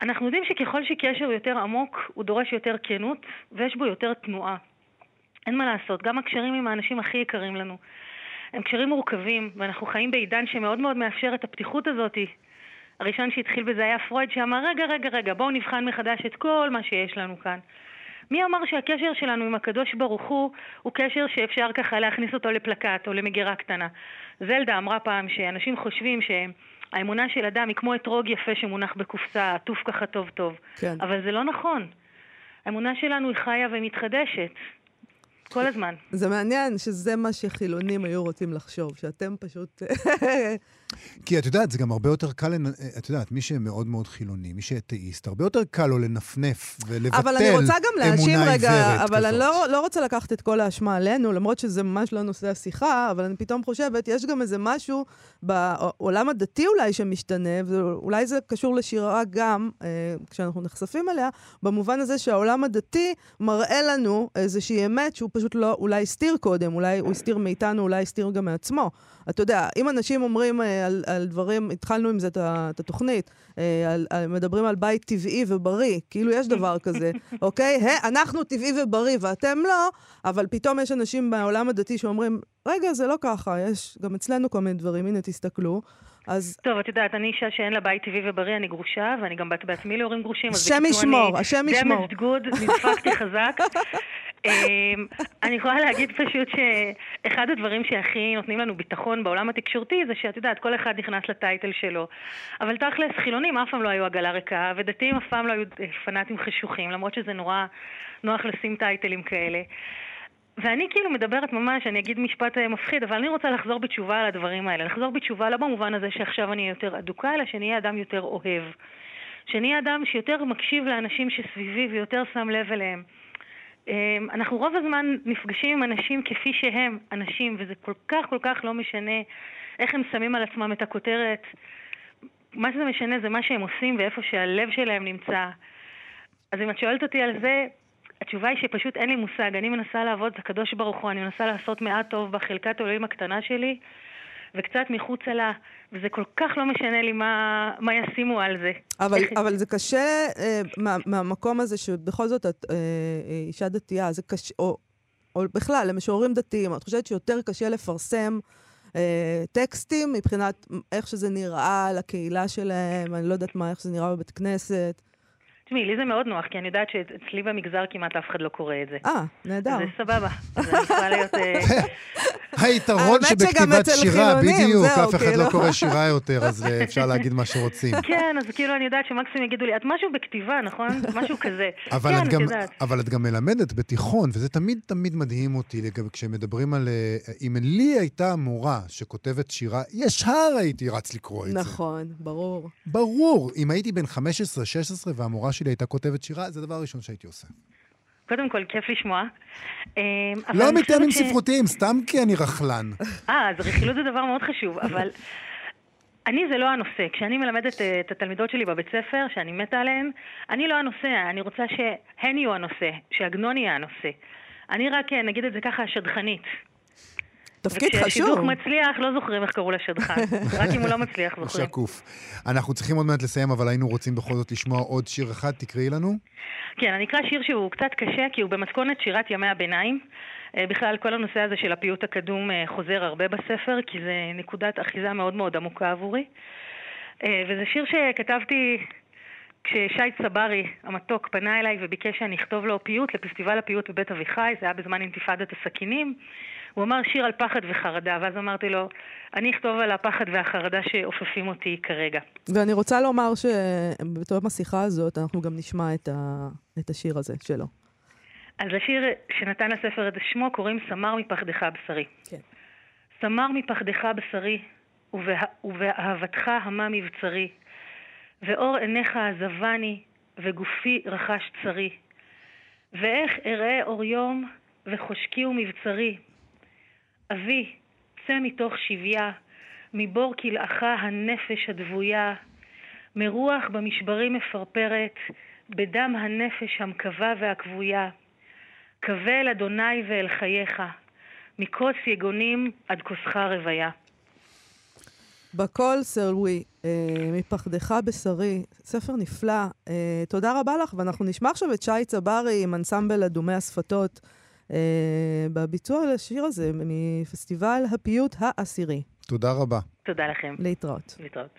אנחנו יודעים שככל שקשר הוא יותר עמוק, הוא דורש יותר כנות, ויש בו יותר תנועה. אין מה לעשות, גם הקשרים עם האנשים הכי יקרים לנו. הם קשרים מורכבים, ואנחנו חיים בעידן שמאוד מאוד מאפשר את הפתיחות הזאת. הראשון שהתחיל בזה היה פרויד שאמר, רגע, רגע, רגע, בואו נבחן מחדש את כל מה שיש לנו כאן. מי אמר שהקשר שלנו עם הקדוש ברוך הוא הוא קשר שאפשר ככה להכניס אותו לפלקט או למגירה קטנה? זלדה אמרה פעם שאנשים חושבים שהאמונה של אדם היא כמו אתרוג יפה שמונח בקופסה, עטוף ככה טוב טוב. כן. אבל זה לא נכון. האמונה שלנו היא חיה ומתחדשת. כל הזמן. זה מעניין שזה מה שחילונים היו רוצים לחשוב, שאתם פשוט... (laughs) (laughs) כי את יודעת, זה גם הרבה יותר קל, לנ... את יודעת, מי שמאוד מאוד חילוני, מי שאתאיסט, הרבה יותר קל לו לנפנף ולבטל אבל אני רוצה גם להאשים אמונה רגע, עיוורת אבל אני כזאת. לא, לא רוצה לקחת את כל האשמה עלינו, למרות שזה ממש לא נושא השיחה, אבל אני פתאום חושבת, יש גם איזה משהו בעולם הדתי אולי שמשתנה, ואולי זה קשור לשירה גם, אה, כשאנחנו נחשפים אליה, במובן הזה שהעולם הדתי מראה לנו איזושהי אמת שהוא פשוט לא, אולי הסתיר קודם, אולי הוא הסתיר מאיתנו, אולי הסתיר גם מעצמו. אתה יודע, אם אנשים אומרים אה, על, על דברים, התחלנו עם זה את, התוכנית, אה, על, על, מדברים על בית טבעי ובריא, כאילו יש דבר כזה, (laughs) אוקיי? ה, אנחנו טבעי ובריא ואתם לא, אבל פתאום יש אנשים בעולם הדתי שאומרים, רגע, זה לא ככה, יש גם אצלנו כל מיני דברים, הנה, תסתכלו. אז טוב, את יודעת, אני אישה שאין לה בית טבעי ובריא, אני גרושה, ואני גם בת בעצמי להורים גרושים. אז השם ישמור, השם ישמור. damaged good, נדפקתי חזק. (laughs) אני יכולה להגיד פשוט שאחד הדברים שהכי נותנים לנו ביטחון בעולם התקשורתי זה שאת יודעת, כל אחד נכנס לטייטל שלו. אבל תכלס, חילונים אף פעם לא היו עגלה ריקה, ודתיים אף פעם לא היו פנאטים חשוכים, למרות שזה נורא נוח לשים טייטלים כאלה. ואני כאילו מדברת ממש, אני אגיד משפט אה, מפחיד, אבל אני רוצה לחזור בתשובה על הדברים האלה. לחזור בתשובה לא במובן הזה שעכשיו אני יותר אדוקה, אלא שאני אהיה אדם יותר אוהב. שאני אהיה אדם שיותר מקשיב לאנשים שסביבי ויותר שם לב אליהם. אמ, אנחנו רוב הזמן נפגשים עם אנשים כפי שהם אנשים, וזה כל כך כל כך לא משנה איך הם שמים על עצמם את הכותרת. מה שזה משנה זה מה שהם עושים ואיפה שהלב שלהם נמצא. אז אם את שואלת אותי על זה, התשובה היא שפשוט אין לי מושג. אני מנסה לעבוד את הקדוש ברוך הוא, אני מנסה לעשות מעט טוב בחלקת אלוהים הקטנה שלי, וקצת מחוצה לה, וזה כל כך לא משנה לי מה, מה ישימו על זה. אבל, אבל זה קשה אה, מה, מהמקום הזה שבכל זאת את אה, אה, אישה דתייה, זה קשה, או, או בכלל, למשוררים דתיים, את חושבת שיותר קשה לפרסם אה, טקסטים מבחינת איך שזה נראה לקהילה שלהם, אני לא יודעת מה, איך שזה נראה בבית כנסת. תשמעי, לי זה מאוד נוח, כי אני יודעת שאצלי במגזר כמעט אף אחד לא קורא את זה. אה, נהדר. זה סבבה. אני יכולה להיות... אה, (laughs) היתרון שבכתיבת שירה, בדיוק, אף אחד כאילו. לא קורא (laughs) שירה יותר, אז אה, אפשר להגיד מה שרוצים. כן, אז כאילו אני יודעת שמקסימום יגידו לי, את משהו בכתיבה, נכון? משהו כזה. (laughs) אבל, כן, את גם. אבל את גם מלמדת בתיכון, וזה תמיד תמיד מדהים אותי, כשמדברים על... אה, אם לי הייתה מורה שכותבת שירה, ישר הייתי רץ לקרוא את זה. נכון, ברור. ברור. אם הייתי בן 15-16 והמורה שלי הייתה כותבת שירה, זה הדבר הראשון שהייתי עושה. קודם כל, כיף לשמוע. אבל לא מטעמים ש- ספרותיים, סתם כי אני רכלן. אה, אז רכילות זה דבר מאוד חשוב, אבל אני זה לא הנושא. כשאני מלמדת אה, את התלמידות שלי בבית ספר, שאני מתה עליהן, אני לא הנושא, אני רוצה שהן יהיו הנושא, שעגנון יהיה הנושא. אני רק, אה, נגיד את זה ככה, שדכנית. תפקיד חשוב. וכשהשידוך מצליח, לא זוכרים איך קראו לשדכן. (laughs) רק אם הוא לא מצליח, זוכרים. שקוף. אנחנו צריכים עוד מעט לסיים, אבל היינו רוצים בכל זאת לשמוע עוד שיר אחד, תקראי לנו. כן, אני אקרא שיר שהוא קצת קשה, כי הוא במתכונת שירת ימי הביניים. אה, בכלל, כל הנושא הזה של הפיוט הקדום אה, חוזר הרבה בספר, כי זה נקודת אחיזה מאוד מאוד עמוקה עבורי. אה, וזה שיר שכתבתי כששי צברי המתוק פנה אליי וביקש שאני אכתוב לו פיוט לפסטיבל הפיוט בבית אביחי, זה היה בזמן אינתיפאדת הסכינים. הוא אמר שיר על פחד וחרדה, ואז אמרתי לו, אני אכתוב על הפחד והחרדה שאופפים אותי כרגע. ואני רוצה לומר שבתום השיחה הזאת אנחנו גם נשמע את, ה... את השיר הזה שלו. אז לשיר שנתן לספר את שמו קוראים סמר מפחדך בשרי. כן. סמר מפחדך בשרי, ובה, ובאהבתך המה מבצרי. ואור עיניך עזבני, וגופי רחש צרי. ואיך אראה אור יום, וחושקי ומבצרי. אבי, צא מתוך שביה, מבור כלאך הנפש הדבויה, מרוח במשברים מפרפרת, בדם הנפש המקווה והכבויה. קווה אל אדוני ואל חייך, מקוץ יגונים עד כוסך רוויה. בכל סרלווי, אה, מפחדך בשרי, ספר נפלא. אה, תודה רבה לך, ואנחנו נשמע עכשיו את שי צברי עם אנסמבל אדומי השפתות בביצוע לשיר הזה מפסטיבל הפיוט העשירי. תודה רבה. תודה לכם. להתראות. להתראות.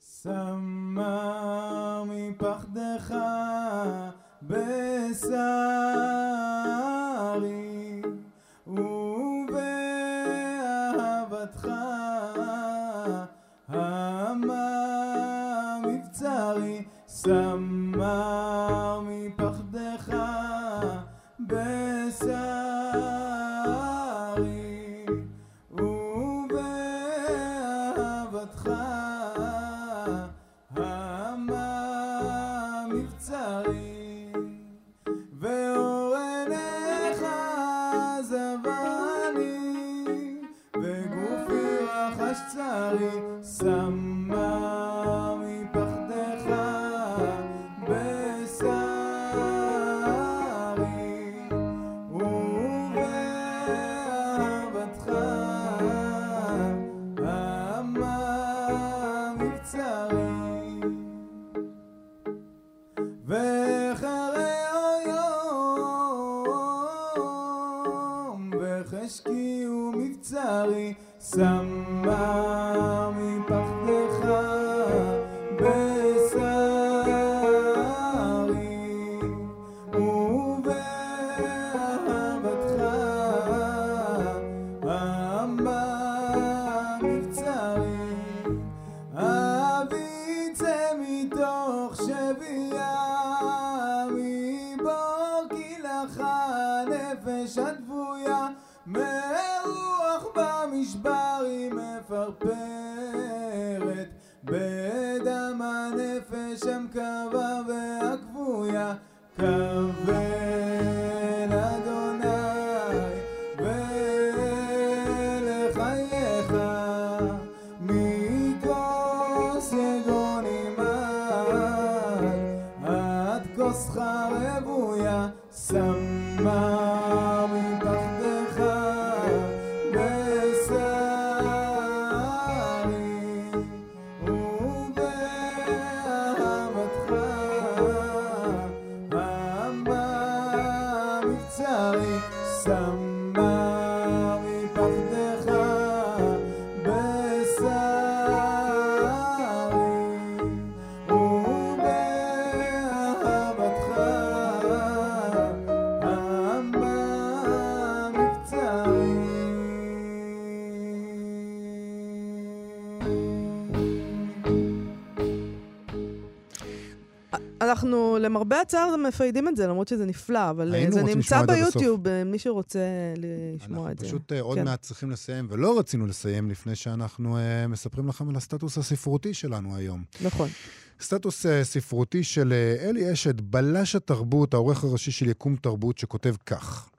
סמר מפחדך בשרי ובאהבתך המה מבצרי סמר בשרי הנפש המקווה והכבויה כוון אנחנו למרבה הצער מפיידים את זה, למרות שזה נפלא, אבל אה, זה נמצא. ביוטיוב, אה, מי שרוצה לשמוע אנחנו את זה. פשוט אה, עוד כן. מעט צריכים לסיים, ולא רצינו לסיים לפני שאנחנו אה, מספרים לכם על הסטטוס הספרותי שלנו היום. נכון. סטטוס אה, ספרותי של אה, אלי אשד, בלש התרבות, העורך הראשי של יקום תרבות, שכותב כך: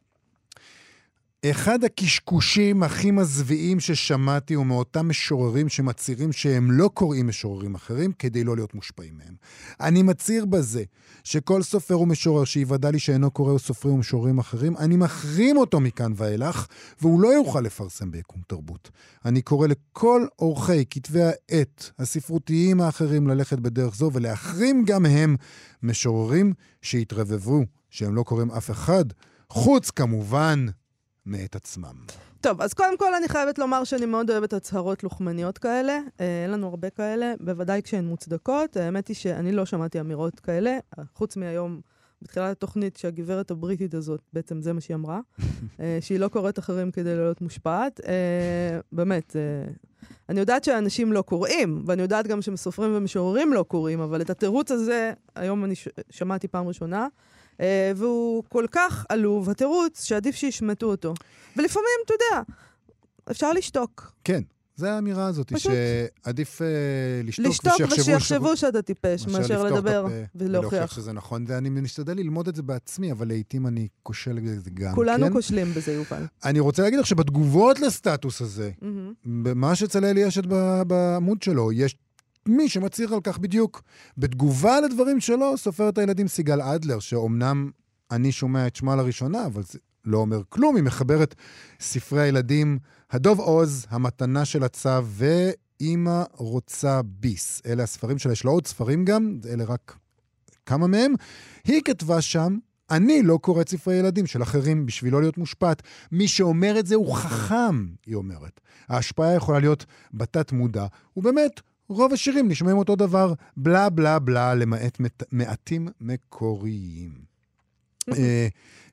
אחד הקשקושים הכי מזוויעים ששמעתי הוא מאותם משוררים שמצהירים שהם לא קוראים משוררים אחרים כדי לא להיות מושפעים מהם. אני מצהיר בזה שכל סופר ומשורר שיוודע לי שאינו קורא סופרים ומשוררים אחרים, אני מחרים אותו מכאן ואילך, והוא לא יוכל לפרסם ביקום תרבות. אני קורא לכל עורכי כתבי העת הספרותיים האחרים ללכת בדרך זו ולהחרים גם הם משוררים שהתרבבו, שהם לא קוראים אף אחד, חוץ כמובן מאת עצמם. טוב, אז קודם כל אני חייבת לומר שאני מאוד אוהבת הצהרות לוחמניות כאלה. אה, אין לנו הרבה כאלה, בוודאי כשהן מוצדקות. האמת היא שאני לא שמעתי אמירות כאלה, חוץ מהיום, בתחילת התוכנית, שהגברת הבריטית הזאת, בעצם זה מה שהיא אמרה, (laughs) אה, שהיא לא קוראת אחרים כדי לא להיות מושפעת. אה, באמת, אני יודעת שאנשים לא קוראים, ואני יודעת גם שמסופרים ומשוררים לא קוראים, אבל את התירוץ הזה, היום אני ש- שמעתי פעם ראשונה. אה, והוא כל כך עלוב, התירוץ שעדיף שישמטו אותו. ולפעמים, אתה יודע, אפשר לשתוק. כן, זו האמירה הזאת, פשוט. שעדיף אה, לשתוק לשתוק ושיחשבו ושיחשבו שאתה טיפש, מאשר לדבר ולהוכיח. שזה נכון. ואני משתדל ללמוד את זה בעצמי, אבל לעיתים אני כושל בזה גם, כולנו כן? כושלים בזה, יובל. אני רוצה להגיד לך שבתגובות לסטטוס הזה, מהמם. במה שאצל אלי אשת בעמוד שלו, יש מי שמצהיר על כך בדיוק. בתגובה לדברים שלו, סופרת הילדים סיגל אדלר, שאומנם אני שומע את שמה לראשונה, אבל זה לא אומר כלום, היא מחברת ספרי הילדים, הדוב עוז, המתנה של הצו ואימא רוצה ביס. אלה הספרים שלה, יש לה עוד ספרים גם, אלה רק כמה מהם. היא כתבה שם, אני לא קוראת ספרי ילדים של אחרים בשביל לא להיות מושפעת. מי שאומר את זה הוא חכם, היא אומרת. ההשפעה יכולה להיות בתת מודע, ובאמת, רוב השירים נשמעים אותו דבר, בלה בלה בלה, למעט מעט, מעטים מקוריים. אה,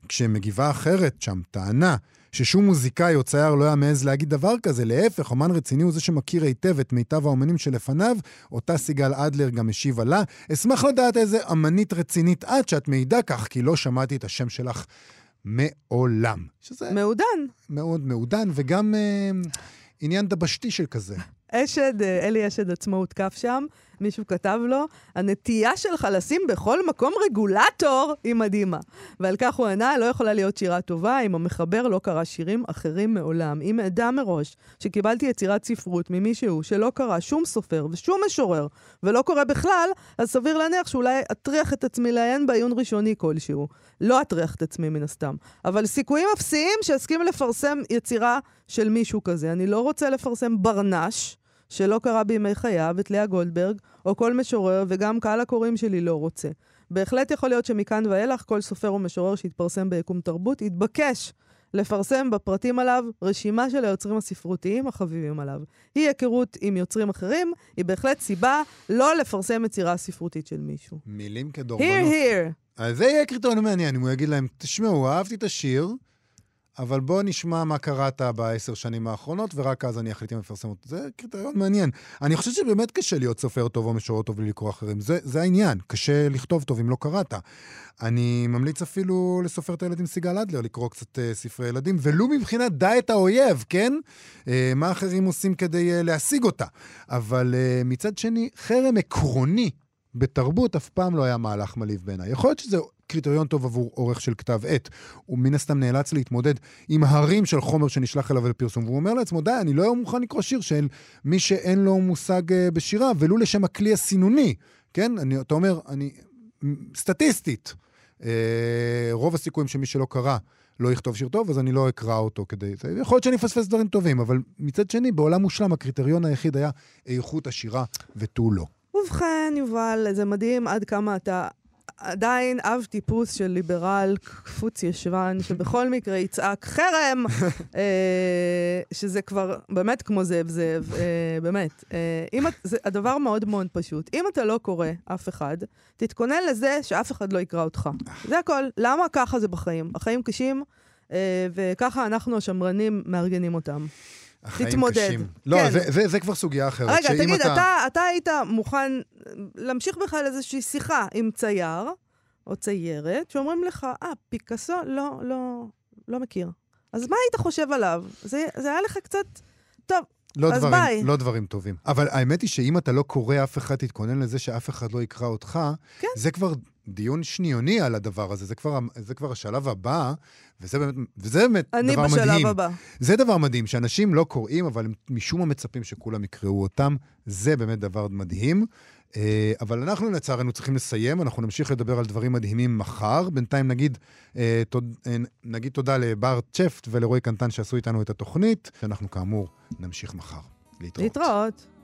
כשמגיבה אחרת שם טענה ששום מוזיקאי או צייר לא היה מעז להגיד דבר כזה, להפך, אומן רציני הוא זה שמכיר היטב את מיטב האומנים שלפניו, אותה סיגל אדלר גם השיבה לה. אשמח לדעת איזה אמנית רצינית את שאת מעידה כך, כי לא שמעתי את השם שלך מעולם. שזה מעודן. מאוד מעודן, וגם אה, עניין דבשתי של כזה. אשד, אה, אלי אשד עצמו הותקף שם, מישהו כתב לו, הנטייה שלך לשים בכל מקום רגולטור היא מדהימה. ועל כך הוא ענה, לא יכולה להיות שירה טובה אם המחבר לא קרא שירים אחרים מעולם. אם אדע מראש שקיבלתי יצירת ספרות ממישהו שלא קרא שום סופר ושום משורר ולא קורא בכלל, אז סביר להניח שאולי אטריח את עצמי לעיין בעיון ראשוני כלשהו. לא אטריח את עצמי מן הסתם. אבל סיכויים אפסיים שאסכים לפרסם יצירה של מישהו כזה. אני לא רוצה לפרסם ברנש. שלא קרה בימי חייו, את לאה גולדברג, או כל משורר, וגם קהל הקוראים שלי לא רוצה. בהחלט יכול להיות שמכאן ואילך כל סופר או משורר שהתפרסם ביקום תרבות יתבקש לפרסם בפרטים עליו רשימה של היוצרים הספרותיים החביבים עליו. אי היכרות עם יוצרים אחרים היא בהחלט סיבה לא לפרסם יצירה ספרותית של מישהו. מילים here כדורבנות. here. אז זה יהיה קריטריון מעניין, אם הוא יגיד להם, תשמעו, אהבתי את השיר, אבל בואו נשמע מה קראת בעשר שנים האחרונות, ורק אז אני אחליט אם לפרסם אותו. זה קריטריון מעניין. אני חושב שבאמת קשה להיות סופר טוב או משורר טוב בלי לקרוא אחרים. זה, זה העניין, קשה לכתוב טוב אם לא קראת. אני ממליץ אפילו לסופרת הילדים סיגל אדלר לקרוא קצת uh, ספרי ילדים, ולו מבחינת דע את האויב, כן? Uh, מה אחרים עושים כדי uh, להשיג אותה. אבל מצד שני, חרם עקרוני בתרבות אף פעם לא היה מהלך מלהיב בעיניי. יכול להיות שזה קריטריון טוב עבור עורך של כתב עת. הוא מן הסתם נאלץ להתמודד עם הרים של חומר שנשלח אליו לפרסום, והוא אומר לעצמו, די, אני לא מוכן לקרוא שיר של מי שאין לו מושג אה, בשירה, ולו לשם הכלי הסינוני. כן? אני, אתה אומר, אני... סטטיסטית, אה, רוב הסיכויים שמי שלא קרא לא יכתוב שיר טוב, אז אני לא אקרא אותו כדי... יכול להיות שאני אפספס דברים טובים, אבל מצד שני, בעולם מושלם הקריטריון היחיד היה איכות השירה ותו לא. ובכן, יובל, זה מדהים עד כמה אתה עדיין אב טיפוס של ליברל קפוץ ישבן, שבכל מקרה יצעק חרם, (laughs) אה, שזה כבר באמת כמו זאב זאב, אה, באמת. אה, אם את, זה הדבר מאוד מאוד פשוט. אם אתה לא קורא אף אחד, תתכונן לזה שאף אחד לא יקרא אותך. זה הכל. למה ככה זה בחיים? החיים קשים, וככה אנחנו השמרנים מארגנים אותם. החיים תתמודד. קשים. לא, כן. זה, זה, זה כבר סוגיה אחרת. רגע, תגיד, אתה... אתה היית מוכן להמשיך בכלל איזושהי שיחה עם צייר או ציירת, שאומרים לך, אה, פיקאסו, לא, לא, לא מכיר. אז מה היית חושב עליו? זה, זה היה לך קצת... טוב, לא אז דברים, ביי. לא דברים טובים. אבל האמת היא שאם אתה לא קורא אף אחד, תתכונן לזה שאף אחד לא יקרא אותך, כן. זה כבר דיון שניוני על הדבר הזה, זה כבר, זה כבר השלב הבא, וזה באמת, וזה באמת אני דבר בשלב מדהים. הבא. זה דבר מדהים, שאנשים לא קוראים, אבל הם משום מה מצפים שכולם יקראו אותם. זה באמת דבר מדהים. אה, אבל אנחנו לצערנו צריכים לסיים, אנחנו נמשיך לדבר על דברים מדהימים מחר. בינתיים נגיד, אה, תוד, אה, נגיד תודה לבר צ'פט ולרועי קנטן שעשו איתנו את התוכנית, שאנחנו כאמור נמשיך מחר. להתראות. להתראות.